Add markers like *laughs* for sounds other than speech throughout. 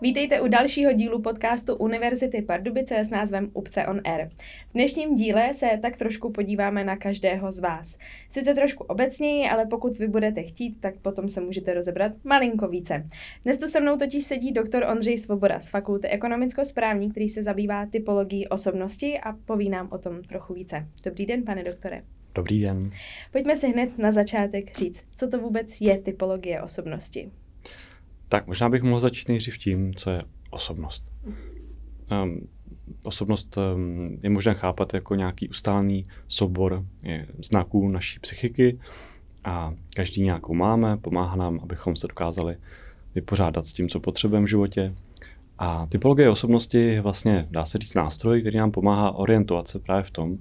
Vítejte u dalšího dílu podcastu Univerzity Pardubice s názvem Upce on Air. V dnešním díle se tak trošku podíváme na každého z vás. Sice trošku obecněji, ale pokud vy budete chtít, tak potom se můžete rozebrat malinko více. Dnes tu se mnou totiž sedí doktor Ondřej Svoboda z Fakulty ekonomicko-správní, který se zabývá typologií osobnosti a poví nám o tom trochu více. Dobrý den, pane doktore. Dobrý den. Pojďme si hned na začátek říct, co to vůbec je typologie osobnosti. Tak možná bych mohl začít nejdřív tím, co je osobnost. Um, osobnost um, je možné chápat jako nějaký ustálený soubor znaků naší psychiky a každý nějakou máme, pomáhá nám, abychom se dokázali vypořádat s tím, co potřebujeme v životě. A typologie osobnosti je vlastně, dá se říct, nástroj, který nám pomáhá orientovat se právě v tom,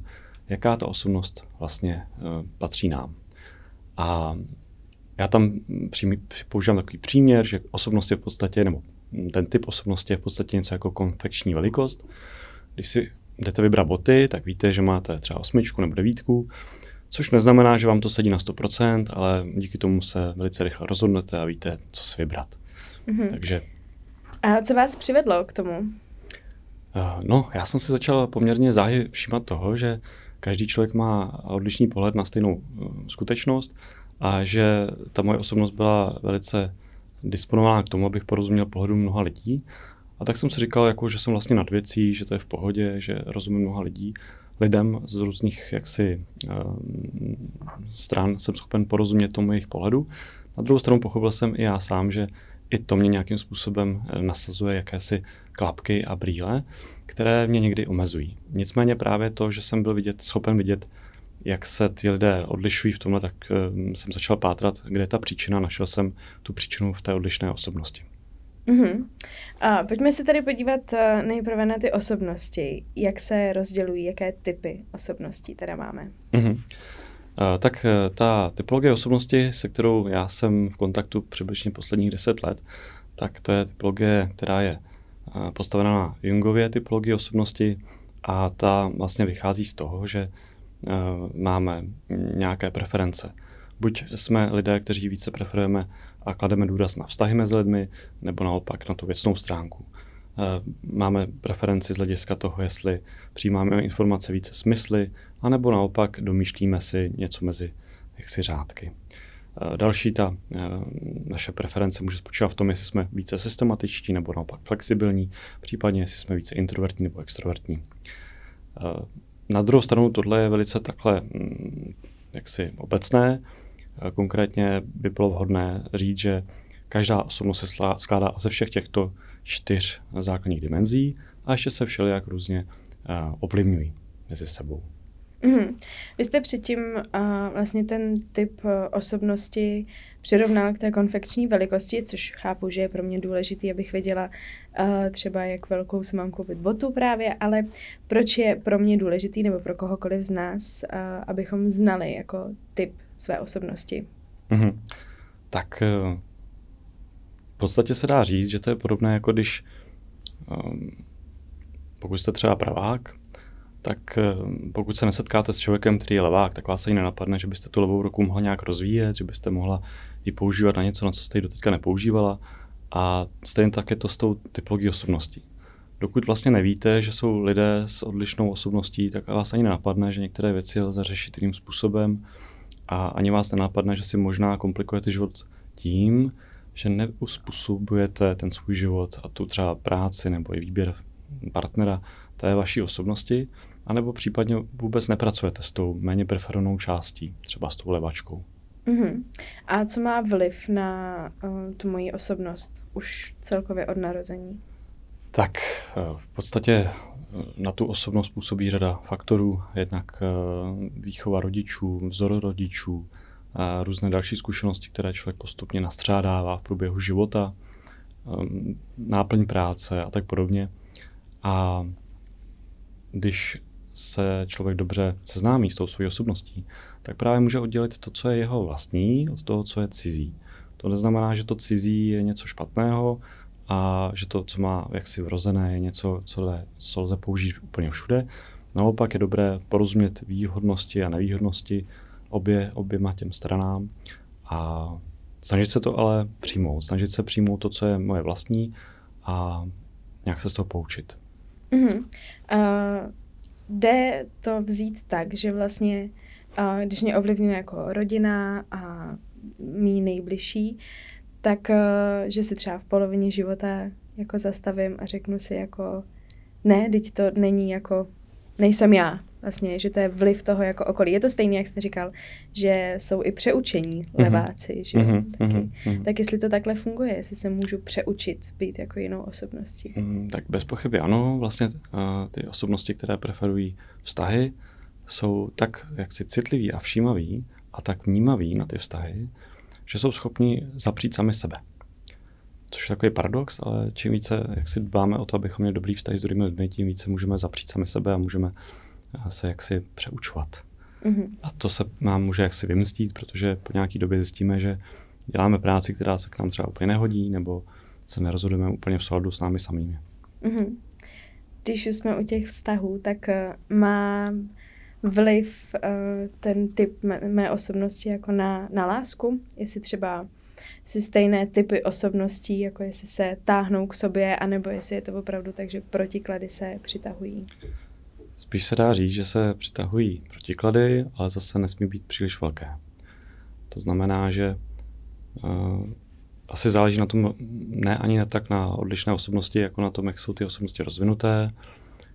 jaká ta osobnost vlastně uh, patří nám. A já tam přímý, používám takový příměr, že osobnost je v podstatě, nebo ten typ osobnosti je v podstatě něco jako konfekční velikost. Když si jdete vybrat boty, tak víte, že máte třeba osmičku nebo devítku, což neznamená, že vám to sedí na 100%, ale díky tomu se velice rychle rozhodnete a víte, co si vybrat. Mm-hmm. Takže... A co vás přivedlo k tomu? Uh, no, já jsem se začal poměrně záhy všímat toho, že každý člověk má odlišný pohled na stejnou uh, skutečnost a že ta moje osobnost byla velice disponována k tomu, abych porozuměl pohledu mnoha lidí. A tak jsem si říkal, jako, že jsem vlastně nad věcí, že to je v pohodě, že rozumím mnoha lidí. Lidem z různých jaksi uh, stran jsem schopen porozumět tomu jejich pohledu. Na druhou stranu pochopil jsem i já sám, že i to mě nějakým způsobem eh, nasazuje jakési klapky a brýle, které mě někdy omezují. Nicméně právě to, že jsem byl vidět, schopen vidět jak se ty lidé odlišují v tomhle, tak uh, jsem začal pátrat, kde je ta příčina. Našel jsem tu příčinu v té odlišné osobnosti. Mm-hmm. A pojďme se tady podívat uh, nejprve na ty osobnosti. Jak se rozdělují, jaké typy osobností teda máme? Mm-hmm. Uh, tak uh, ta typologie osobnosti, se kterou já jsem v kontaktu přibližně posledních deset let, tak to je typologie, která je postavena na Jungově typologii osobnosti a ta vlastně vychází z toho, že Eh, máme nějaké preference. Buď jsme lidé, kteří více preferujeme a klademe důraz na vztahy mezi lidmi, nebo naopak na tu věcnou stránku. Eh, máme preferenci z hlediska toho, jestli přijímáme informace více smysly, anebo naopak domýšlíme si něco mezi jaksi řádky. Eh, další ta naše preference může spočívat v tom, jestli jsme více systematičtí nebo naopak flexibilní, případně jestli jsme více introvertní nebo extrovertní. Na druhou stranu tohle je velice takhle mm, jaksi obecné. Konkrétně by bylo vhodné říct, že každá osobnost se skládá ze všech těchto čtyř základních dimenzí a ještě se všelijak různě ovlivňují mezi sebou. Mm-hmm. Vy jste předtím uh, vlastně ten typ uh, osobnosti přirovnal k té konfekční velikosti, což chápu, že je pro mě důležitý, abych věděla uh, třeba, jak velkou si mám koupit botu právě, ale proč je pro mě důležitý, nebo pro kohokoliv z nás, uh, abychom znali jako typ své osobnosti? Mm-hmm. Tak uh, v podstatě se dá říct, že to je podobné, jako když um, pokud jste třeba pravák, tak eh, pokud se nesetkáte s člověkem, který je levák, tak vás ani nenapadne, že byste tu levou ruku mohla nějak rozvíjet, že byste mohla ji používat na něco, na co jste ji doteďka nepoužívala. A stejně tak je to s tou typologií osobností. Dokud vlastně nevíte, že jsou lidé s odlišnou osobností, tak vás ani nenapadne, že některé věci lze řešit jiným způsobem a ani vás nenapadne, že si možná komplikujete život tím, že neuspůsobujete ten svůj život a tu třeba práci nebo i výběr partnera té vaší osobnosti, anebo případně vůbec nepracujete s tou méně preferovanou částí, třeba s tou levačkou. Uh-huh. A co má vliv na uh, tu moji osobnost už celkově od narození? Tak uh, v podstatě uh, na tu osobnost působí řada faktorů, jednak výchova rodičů, vzor rodičů, a různé další zkušenosti, které člověk postupně nastřádává v průběhu života, um, náplň práce a tak podobně. A když se člověk dobře seznámí s tou svojí osobností, tak právě může oddělit to, co je jeho vlastní, od toho, co je cizí. To neznamená, že to cizí je něco špatného a že to, co má jaksi vrozené, je něco, co, le, co lze použít úplně všude. Naopak je dobré porozumět výhodnosti a nevýhodnosti obě, oběma těm stranám a snažit se to ale přijmout. Snažit se přijmout to, co je moje vlastní a nějak se z toho poučit. Mm-hmm. Uh, jde to vzít tak, že vlastně, když mě ovlivňuje jako rodina a mý nejbližší, tak že si třeba v polovině života jako zastavím a řeknu si jako ne, teď to není jako, nejsem já, vlastně, že to je vliv toho jako okolí. Je to stejné, jak jste říkal, že jsou i přeučení mm-hmm. leváci, že mm-hmm. taky. Mm-hmm. Tak jestli to takhle funguje, jestli se můžu přeučit být jako jinou osobností. Mm, tak bez pochyby ano, vlastně uh, ty osobnosti, které preferují vztahy, jsou tak jaksi citliví a všímaví a tak vnímaví na ty vztahy, že jsou schopni zapřít sami sebe. Což je takový paradox, ale čím více jak si dbáme o to, abychom měli dobrý vztah s druhými lidmi, tím více můžeme zapřít sami sebe a můžeme se jaksi přeučovat. Mm-hmm. A to se nám může jaksi vymstít, protože po nějaké době zjistíme, že děláme práci, která se k nám třeba úplně nehodí, nebo se nerozhodujeme úplně v souladu s námi samými. Mm-hmm. Když jsme u těch vztahů, tak uh, má vliv uh, ten typ mé, mé osobnosti jako na, na lásku? Jestli třeba si stejné typy osobností, jako jestli se táhnou k sobě, anebo jestli je to opravdu tak, že protiklady se přitahují? Spíš se dá říct, že se přitahují protiklady, ale zase nesmí být příliš velké. To znamená, že uh, asi záleží na tom, ne ani ne tak na odlišné osobnosti, jako na tom, jak jsou ty osobnosti rozvinuté.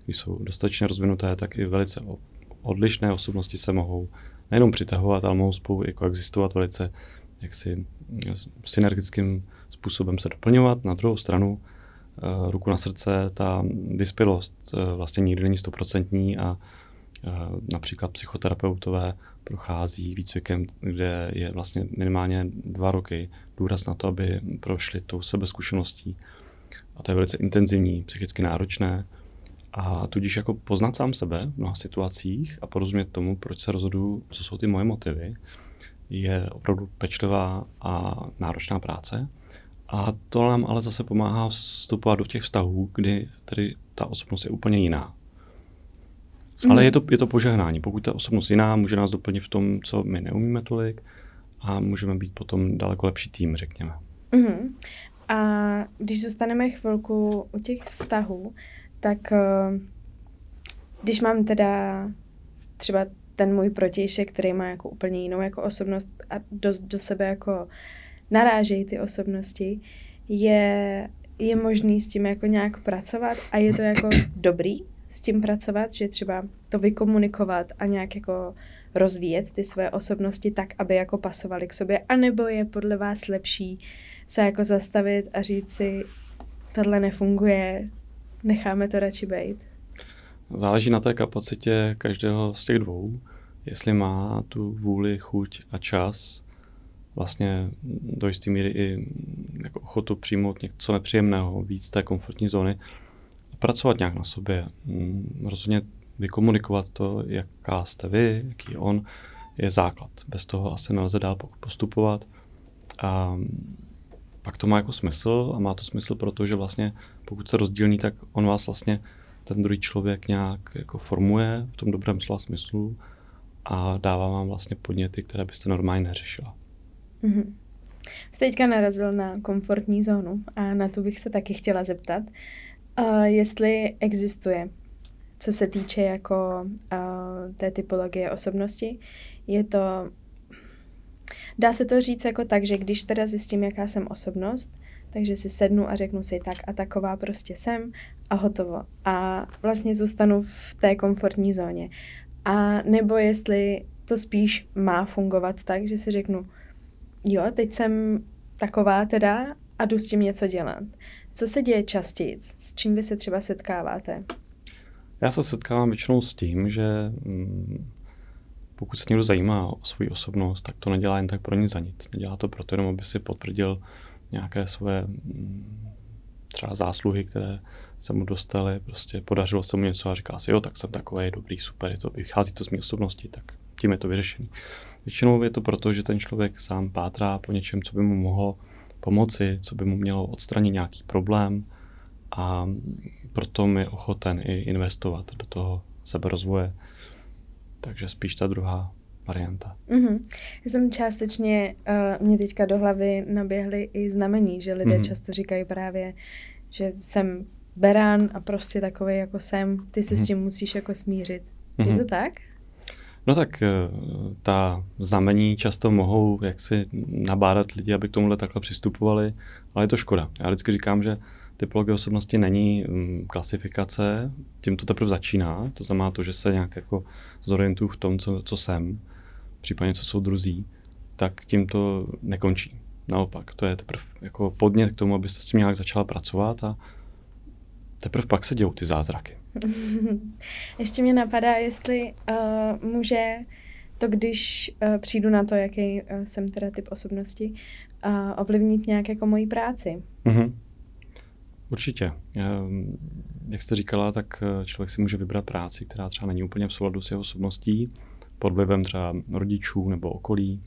Když jsou dostatečně rozvinuté, tak i velice odlišné osobnosti se mohou nejenom přitahovat, ale mohou spolu i koexistovat velice jaksi synergickým způsobem se doplňovat. Na druhou stranu Eh, ruku na srdce, ta vyspělost eh, vlastně nikdy není stoprocentní a eh, například psychoterapeutové prochází výcvikem, kde je vlastně minimálně dva roky důraz na to, aby prošli tou sebezkušeností. A to je velice intenzivní, psychicky náročné. A tudíž jako poznat sám sebe v mnoha situacích a porozumět tomu, proč se rozhodu, co jsou ty moje motivy, je opravdu pečlivá a náročná práce. A to nám ale zase pomáhá vstupovat do těch vztahů, kdy tedy ta osobnost je úplně jiná. Mm. Ale je to, je to požehnání. Pokud ta osobnost jiná, může nás doplnit v tom, co my neumíme tolik a můžeme být potom daleko lepší tým, řekněme. Mm. A když zůstaneme chvilku u těch vztahů, tak eh, když mám teda třeba ten můj protějšek, který má jako úplně jinou jako osobnost a dost do sebe jako narážejí ty osobnosti, je, je možný s tím jako nějak pracovat a je to jako *clears throat* dobrý s tím pracovat, že třeba to vykomunikovat a nějak jako rozvíjet ty své osobnosti tak, aby jako pasovaly k sobě, anebo je podle vás lepší se jako zastavit a říct si, tohle nefunguje, necháme to radši být. Záleží na té kapacitě každého z těch dvou, jestli má tu vůli, chuť a čas vlastně do jisté míry i jako ochotu přijmout něco nepříjemného, víc té komfortní zóny a pracovat nějak na sobě. Mm, rozhodně vykomunikovat to, jaká jste vy, jaký je on, je základ. Bez toho asi nelze dál postupovat. A pak to má jako smysl a má to smysl, protože vlastně pokud se rozdílní, tak on vás vlastně ten druhý člověk nějak jako formuje v tom dobrém slova smyslu a dává vám vlastně podněty, které byste normálně neřešila. Mm-hmm. Jste teďka narazil na komfortní zónu a na to bych se taky chtěla zeptat, uh, jestli existuje, co se týče jako uh, té typologie osobnosti, je to, dá se to říct jako tak, že když teda zjistím, jaká jsem osobnost, takže si sednu a řeknu si tak a taková prostě jsem a hotovo. A vlastně zůstanu v té komfortní zóně. A nebo jestli to spíš má fungovat tak, že si řeknu, jo, teď jsem taková teda a jdu s tím něco dělat. Co se děje častěji? S čím vy se třeba setkáváte? Já se setkávám většinou s tím, že mm, pokud se někdo zajímá o svou osobnost, tak to nedělá jen tak pro nic za nic. Nedělá to proto jenom, aby si potvrdil nějaké svoje mm, třeba zásluhy, které se mu dostaly, prostě podařilo se mu něco a říká si, jo, tak jsem takový dobrý, super, je to, vychází to z mé osobnosti, tak tím je to vyřešené. Většinou je to proto, že ten člověk sám pátrá po něčem, co by mu mohlo pomoci, co by mu mělo odstranit nějaký problém a proto je ochoten i investovat do toho seberozvoje. Takže spíš ta druhá varianta. Mm-hmm. Já jsem částečně, uh, mě teďka do hlavy naběhly i znamení, že lidé mm-hmm. často říkají právě, že jsem berán a prostě takový jako jsem, ty se mm-hmm. s mhm. tím musíš jako smířit. Mm-hmm. Je to mhm. tak? No tak eh, ta znamení často mohou jaksi nabádat lidi, aby k tomuhle takhle přistupovali, ale je to škoda. Já vždycky říkám, že typologie osobnosti není um, klasifikace, tím to teprve začíná, to znamená to, že se nějak jako zorientuju v tom, co, co jsem, případně co jsou druzí, tak tím to nekončí. Naopak, to je teprve jako podnět k tomu, abyste s tím nějak začala pracovat a teprve pak se dějou ty zázraky. *laughs* Ještě mě napadá, jestli uh, může to, když uh, přijdu na to, jaký uh, jsem teda typ osobnosti, uh, ovlivnit nějak jako moji práci. Mm-hmm. Určitě. Jak jste říkala, tak člověk si může vybrat práci, která třeba není úplně v souladu s jeho osobností, pod vlivem třeba rodičů nebo okolí.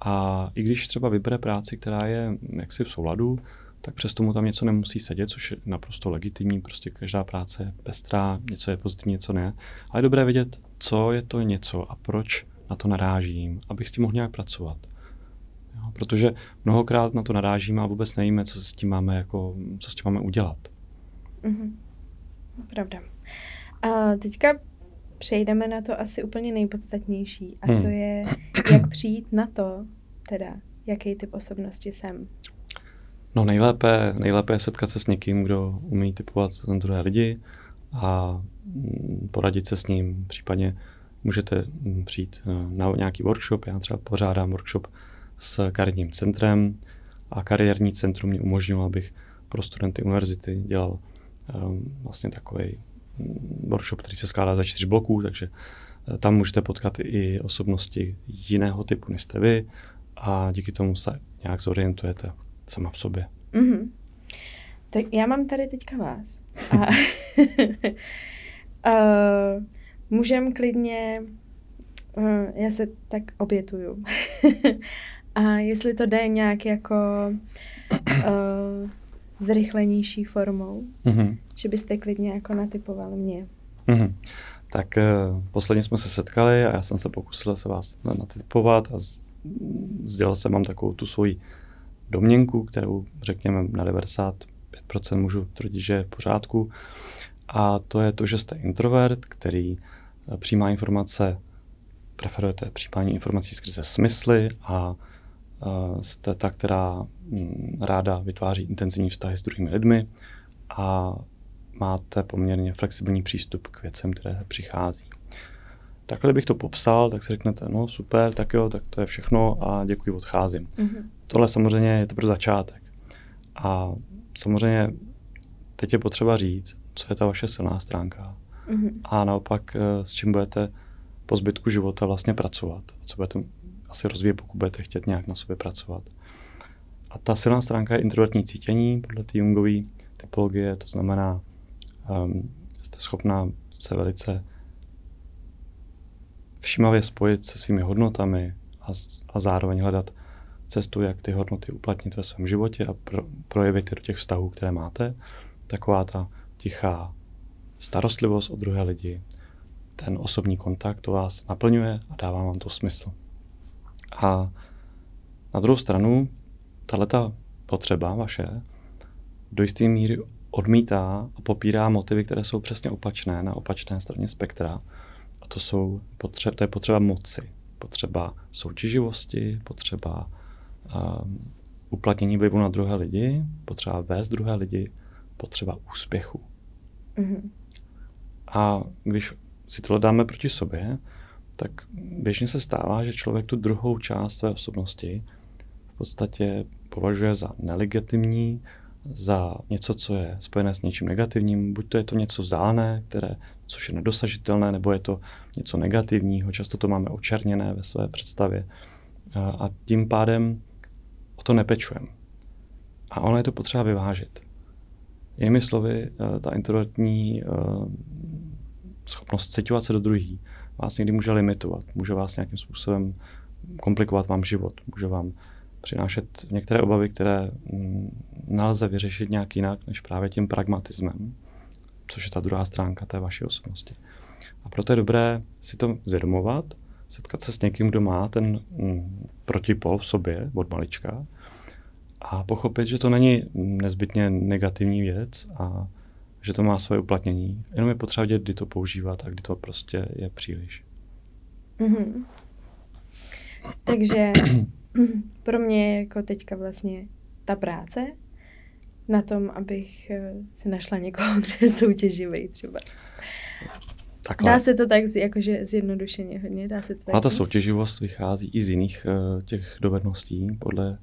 A i když třeba vybere práci, která je jaksi v souladu, tak přesto mu tam něco nemusí sedět, což je naprosto legitimní, prostě každá práce je pestrá, něco je pozitivní, něco ne. Ale je dobré vědět, co je to něco a proč na to narážím, abych s tím mohl nějak pracovat. Jo, protože mnohokrát na to narážíme a vůbec nevíme, co s tím máme, jako, co s tím máme udělat. Mm-hmm. Pravda. A teďka přejdeme na to asi úplně nejpodstatnější a hmm. to je, jak přijít na to, teda, jaký typ osobnosti jsem. No nejlépe, nejlépe je setkat se s někým, kdo umí typovat druhé lidi a mm, poradit se s ním. Případně můžete mm, přijít eh, na nějaký workshop. Já třeba pořádám workshop s kariérním centrem a kariérní centrum mě umožnilo, abych pro studenty univerzity dělal um, vlastně takový workshop, který se skládá za čtyři bloků, takže eh, tam můžete potkat i osobnosti jiného typu než jste vy a díky tomu se nějak zorientujete sama v sobě. Mm-hmm. Tak já mám tady teďka vás. A uh, *laughs* můžem klidně, uh, já se tak obětuju. *laughs* a jestli to jde nějak jako uh, zrychlenější formou, mm-hmm. že byste klidně jako natypoval mě. Mm-hmm. Tak uh, posledně jsme se setkali a já jsem se pokusil se vás natypovat a sdělal jsem vám takovou tu svoji domněnku, kterou řekněme na 95% můžu tvrdit, že je v pořádku. A to je to, že jste introvert, který eh, přijímá informace, preferujete přijímání informací skrze smysly a eh, jste ta, která mm, ráda vytváří intenzivní vztahy s druhými lidmi a máte poměrně flexibilní přístup k věcem, které přichází. Takhle bych to popsal, tak si řeknete, no super, tak jo, tak to je všechno a děkuji, odcházím. Mm-hmm. Tohle samozřejmě je to pro začátek. A samozřejmě teď je potřeba říct, co je ta vaše silná stránka. Mm-hmm. A naopak, eh, s čím budete po zbytku života vlastně pracovat. A co budete asi rozvíjet, pokud budete chtět nějak na sobě pracovat. A ta silná stránka je introvertní cítění podle té Jungové typologie, to znamená, um, jste schopná se velice všímavě spojit se svými hodnotami a, a zároveň hledat cestu, jak ty hodnoty uplatnit ve svém životě a pro, projevit je do těch vztahů, které máte. Taková ta tichá starostlivost o druhé lidi, ten osobní kontakt, to vás naplňuje a dává vám to smysl. A na druhou stranu, tato potřeba vaše do jisté míry odmítá a popírá motivy, které jsou přesně opačné, na opačné straně spektra. A to, jsou potře- to je potřeba moci, potřeba soutěživosti, potřeba uplatnění vlivu na druhé lidi, potřeba vést druhé lidi, potřeba úspěchu. Mm-hmm. A když si tohle dáme proti sobě, tak běžně se stává, že člověk tu druhou část své osobnosti v podstatě považuje za nelegitimní, za něco, co je spojené s něčím negativním. Buď to je to něco vzdálené, které, což je nedosažitelné, nebo je to něco negativního. Často to máme očerněné ve své představě. A tím pádem o to nepečujeme. A ono je to potřeba vyvážit. Jinými slovy, eh, ta introvertní eh, schopnost citovat se do druhý vás někdy může limitovat, může vás nějakým způsobem komplikovat vám život, může vám přinášet některé obavy, které mm, nelze vyřešit nějak jinak, než právě tím pragmatismem, což je ta druhá stránka té vaší osobnosti. A proto je dobré si to zvědomovat, setkat se s někým, kdo má ten mm, protipol v sobě od malička a pochopit, že to není nezbytně negativní věc a že to má svoje uplatnění. Jenom je potřeba vědět, kdy to používat a kdy to prostě je příliš. Mm-hmm. Takže *clears throat* pro mě je jako teďka vlastně ta práce na tom, abych eh, si našla někoho, *laughs* kdo je soutěživý třeba. Takhle. Dá se to tak jakože zjednodušeně hodně, dá se to tak A ta říct? soutěživost vychází i z jiných uh, těch dovedností. Podle,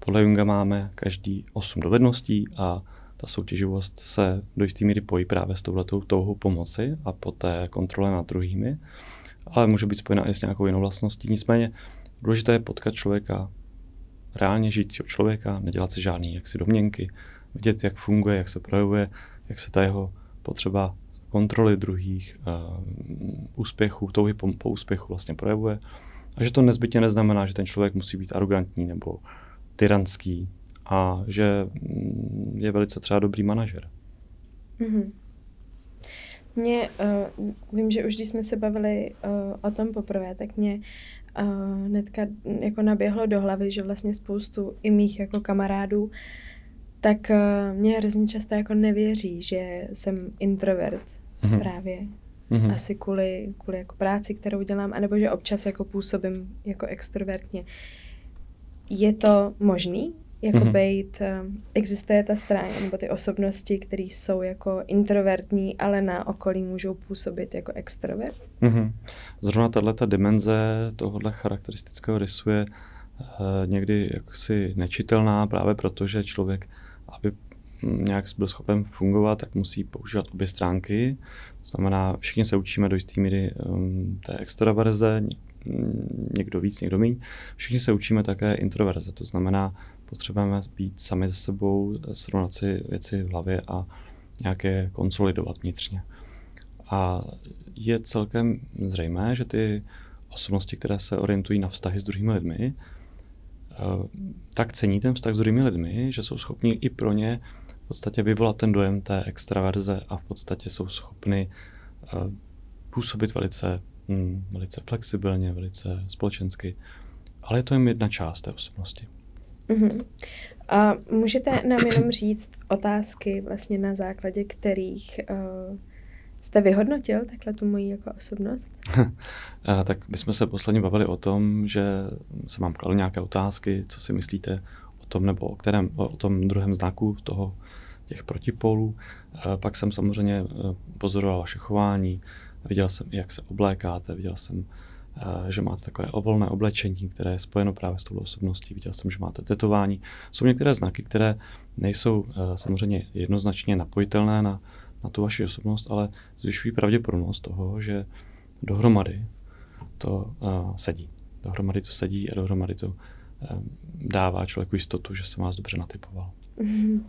podle Junga máme každý osm dovedností a ta soutěživost se do jisté míry pojí právě s touhletou touhou pomoci a poté kontrole nad druhými, ale může být spojena i s nějakou jinou vlastností. Nicméně důležité je potkat člověka, reálně žijícího člověka, nedělat si žádný jaksi domněnky, vidět, jak funguje, jak se projevuje, jak se ta jeho potřeba kontroly druhých, uh, úspěchů, touhy po, po úspěchu vlastně projevuje. A že to nezbytně neznamená, že ten člověk musí být arrogantní nebo tyranský a že mm, je velice třeba dobrý manažer. Mm-hmm. Mě, uh, vím, že už když jsme se bavili uh, o tom poprvé, tak mě uh, hnedka jako naběhlo do hlavy, že vlastně spoustu i mých jako kamarádů tak uh, mě hrozně často jako nevěří, že jsem introvert mm-hmm. právě. Mm-hmm. Asi kvůli, kvůli jako práci, kterou dělám, anebo že občas jako působím jako extrovertně. Je to možný? Jako mm-hmm. bejt, uh, existuje ta stránka, nebo ty osobnosti, které jsou jako introvertní, ale na okolí můžou působit jako extrovert? Mm-hmm. Zrovna tato dimenze tohohle charakteristického rysu je uh, někdy jaksi nečitelná právě proto, že člověk aby nějak byl schopen fungovat, tak musí používat obě stránky. To znamená, všichni se učíme do jisté míry um, té extroverze, někdo víc, někdo méně. Všichni se učíme také introverze, to znamená, potřebujeme být sami se sebou, srovnat si věci v hlavě a nějaké konsolidovat vnitřně. A je celkem zřejmé, že ty osobnosti, které se orientují na vztahy s druhými lidmi, Eh, tak cení ten vztah s druhými lidmi, že jsou schopni i pro ně v podstatě vyvolat ten dojem té extraverze a v podstatě jsou schopni eh, působit velice, hm, velice flexibilně, velice společensky. Ale je to jen jedna část té osobnosti. Mm-hmm. A můžete nám jenom říct otázky, vlastně na základě kterých uh, Jste vyhodnotil takhle tu moji jako osobnost? *laughs* tak bychom se posledně bavili o tom, že se vám kladl nějaké otázky, co si myslíte o tom nebo o, kterém, o tom druhém znaku toho těch protipolů. Pak jsem samozřejmě e, pozoroval vaše chování, viděl jsem, jak se oblékáte, viděl jsem, že máte takové ovolné oblečení, které je spojeno právě s tou osobností, viděl jsem, že máte tetování. Jsou některé znaky, které nejsou e, samozřejmě jednoznačně napojitelné na na tu vaši osobnost, ale zvyšují pravděpodobnost toho, že dohromady to uh, sedí. Dohromady to sedí a dohromady to uh, dává člověku jistotu, že se vás dobře natypoval. Mm-hmm.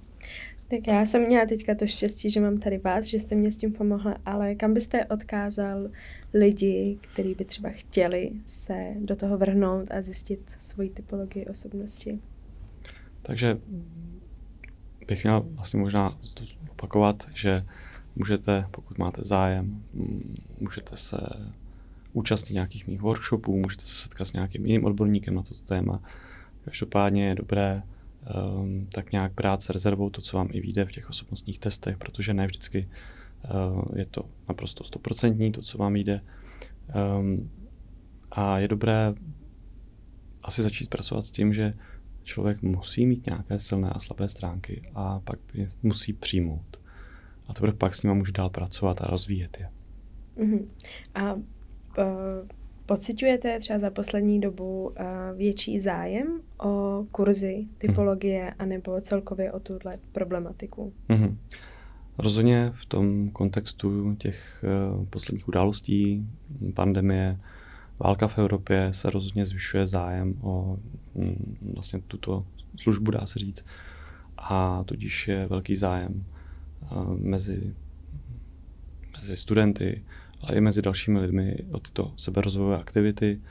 Tak já jsem měla teďka to štěstí, že mám tady vás, že jste mě s tím pomohla, ale kam byste odkázal lidi, kteří by třeba chtěli se do toho vrhnout a zjistit svoji typologii osobnosti? Takže bych měl vlastně možná opakovat, že můžete, pokud máte zájem, můžete se účastnit nějakých mých workshopů, můžete se setkat s nějakým jiným odborníkem na toto téma. Každopádně je dobré um, tak nějak brát s rezervou to, co vám i vyjde v těch osobnostních testech, protože ne vždycky uh, je to naprosto stoprocentní, to, co vám jde. Um, a je dobré asi začít pracovat s tím, že člověk musí mít nějaké silné a slabé stránky a pak je musí přijmout. A teprve pak s nimi může dál pracovat a rozvíjet je. Uh-huh. A uh, pocitujete třeba za poslední dobu uh, větší zájem o kurzy typologie uh-huh. anebo celkově o tuhle problematiku? Uh-huh. Rozhodně v tom kontextu těch uh, posledních událostí, pandemie, válka v Evropě se rozhodně zvyšuje zájem o mm, vlastně tuto službu, dá se říct. A tudíž je velký zájem mezi, mezi studenty, ale i mezi dalšími lidmi o tyto seberozvojové aktivity.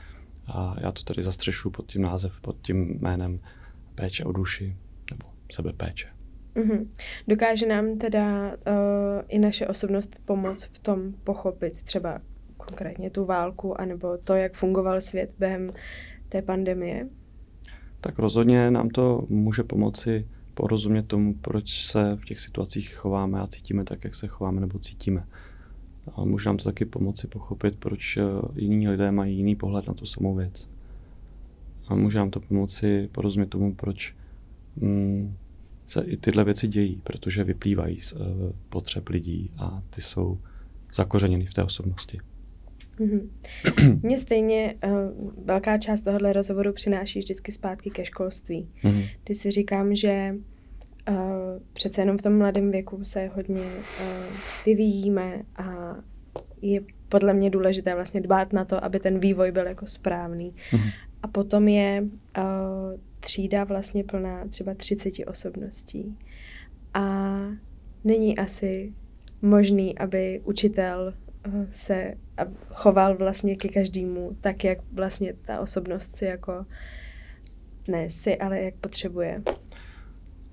A já to tady zastřešu pod tím název, pod tím jménem péče o duši nebo sebepéče. Mm-hmm. Dokáže nám teda uh, i naše osobnost pomoct v tom pochopit třeba konkrétně tu válku, anebo to, jak fungoval svět během té pandemie? tak rozhodně nám to může pomoci porozumět tomu, proč se v těch situacích chováme a cítíme tak, jak se chováme nebo cítíme. A může nám to taky pomoci pochopit, proč eh, jiní lidé mají jiný pohled na tu samou věc. A může nám to pomoci porozumět tomu, proč mm, se i tyhle věci dějí, protože vyplývají z uh, potřeb lidí a ty jsou zakořeněny v té osobnosti. Mm-hmm. *clears throat* Mně stejně uh, velká část tohohle rozhovoru přináší vždycky zpátky ke školství. Mm-hmm. Ty si říkám, že uh, přece jenom v tom mladém věku se hodně uh, vyvíjíme a je podle mě důležité vlastně dbát na to, aby ten vývoj byl jako správný. Mm-hmm. A potom je uh, třída vlastně plná třeba 30 osobností. A není asi možný, aby učitel se choval vlastně ke každému tak, jak vlastně ta osobnost si jako ne si, ale jak potřebuje.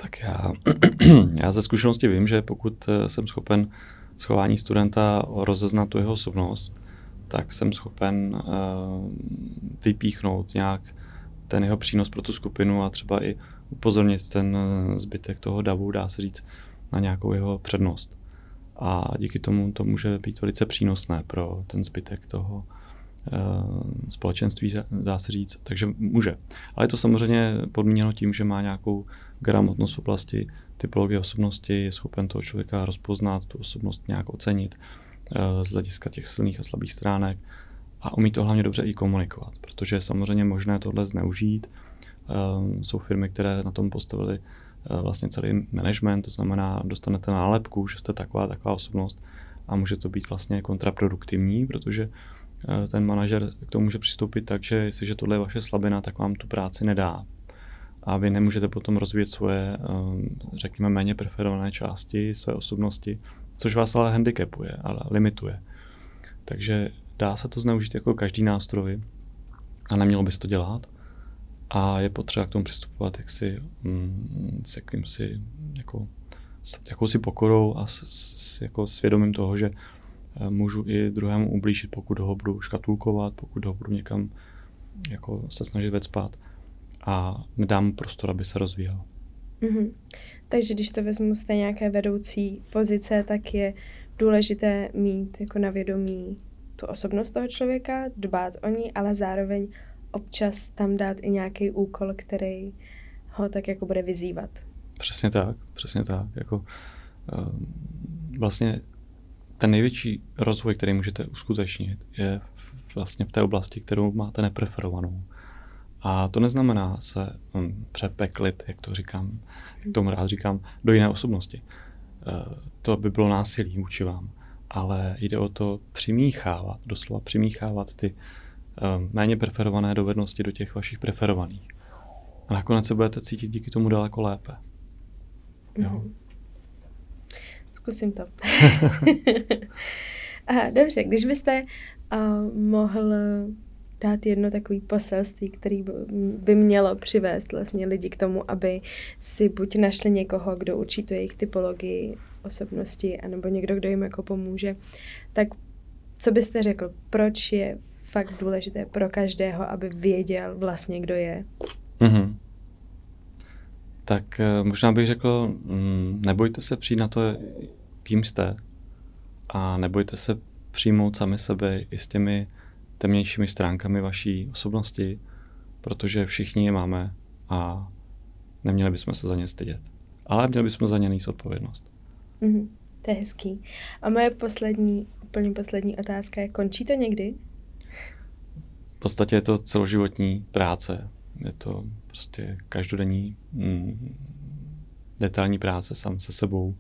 Tak já, *clears throat* já ze zkušenosti vím, že pokud eh, jsem schopen schování studenta rozeznat tu jeho osobnost, tak jsem schopen uh, vypíchnout nějak ten jeho přínos pro tu skupinu a třeba i upozornit ten eh, zbytek toho davu, dá se říct, na nějakou jeho přednost a díky tomu to může být velice přínosné pro ten zbytek toho uh, společenství, dá se říct, takže může. Ale je to samozřejmě podmíněno tím, že má nějakou gramotnost v oblasti typologie osobnosti, je schopen toho člověka rozpoznat, tu osobnost nějak ocenit uh, z hlediska těch silných a slabých stránek a umí to hlavně dobře i komunikovat, protože je samozřejmě možné tohle zneužít. Uh, jsou firmy, které na tom postavili Eh, vlastně celý management, to znamená, dostanete nálepku, že jste taková, taková osobnost a může to být vlastně kontraproduktivní, protože eh, ten manažer k tomu může přistoupit tak, že jestliže tohle je vaše slabina, tak vám tu práci nedá. A vy nemůžete potom rozvíjet svoje, eh, řekněme, méně preferované části své osobnosti, což vás ale handicapuje, ale limituje. Takže dá se to zneužít jako každý nástroj a nemělo by se to dělat a je potřeba k tomu přistupovat jaksi mm, s jakýmsi jako, s jakousi pokorou a s, s jako svědomím toho, že eh, můžu i druhému ublížit, pokud ho budu škatulkovat, pokud ho budu někam jako se snažit vecpat a nedám mu prostor, aby se rozvíjel. Mm-hmm. Takže když to vezmu z té nějaké vedoucí pozice, tak je důležité mít jako na vědomí tu osobnost toho člověka, dbát o ní, ale zároveň občas tam dát i nějaký úkol, který ho tak jako bude vyzývat. Přesně tak, přesně tak. Jako, uh, vlastně ten největší rozvoj, který můžete uskutečnit, je vlastně v té oblasti, kterou máte nepreferovanou. A to neznamená se um, přepeklit, jak to říkám, jak tomu rád říkám, do jiné osobnosti. Uh, to by bylo násilí vůči vám. Ale jde o to přimíchávat, doslova přimíchávat ty Ehm, méně preferované dovednosti do těch vašich preferovaných. A nakonec se budete cítit díky tomu daleko lépe. Jo. Mm-hmm. Zkusím to. *laughs* *laughs* Aha, dobře, když byste uh, mohl dát jedno takové poselství, který by mělo přivést vlastně lidi k tomu, aby si buď našli někoho, kdo učí tu jejich typologii osobnosti, anebo někdo, kdo jim jako pomůže, tak co byste řekl, proč je fakt důležité pro každého, aby věděl vlastně, kdo je. Mm-hmm. Tak eh, možná bych řekl, mm, nebojte se přijít na to, kým jste a nebojte se přijmout sami sebe i s těmi temnějšími stránkami vaší osobnosti, protože všichni je máme a neměli bychom se za ně stydět. Ale měli bychom za ně níst odpovědnost. Mm-hmm. To je hezký. A moje poslední, úplně poslední otázka je, končí to někdy? podstatě je to celoživotní práce. Je to prostě každodenní mm, detailní práce sám se sebou.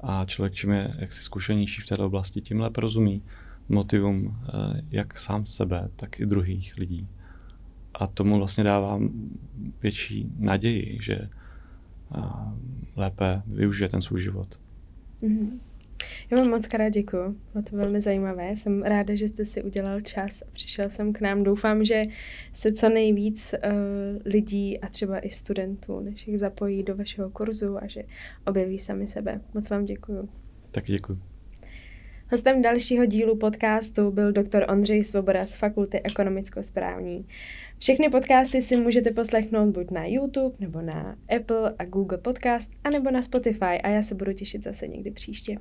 A člověk, čím je jaksi zkušenější v této oblasti, tím lépe rozumí motivům eh, jak sám sebe, tak i druhých lidí. A tomu vlastně dává větší naději, že eh, lépe využije ten svůj život. Mm-hmm. Já vám moc krát děkuji, bylo to velmi zajímavé. Jsem ráda, že jste si udělal čas a přišel jsem k nám. Doufám, že se co nejvíc uh, lidí a třeba i studentů našich zapojí do vašeho kurzu a že objeví sami sebe. Moc vám děkuji. Tak děkuji. Hostem dalšího dílu podcastu byl doktor Ondřej Svoboda z Fakulty ekonomicko-správní. Všechny podcasty si můžete poslechnout buď na YouTube, nebo na Apple a Google Podcast, anebo na Spotify a já se budu těšit zase někdy příště.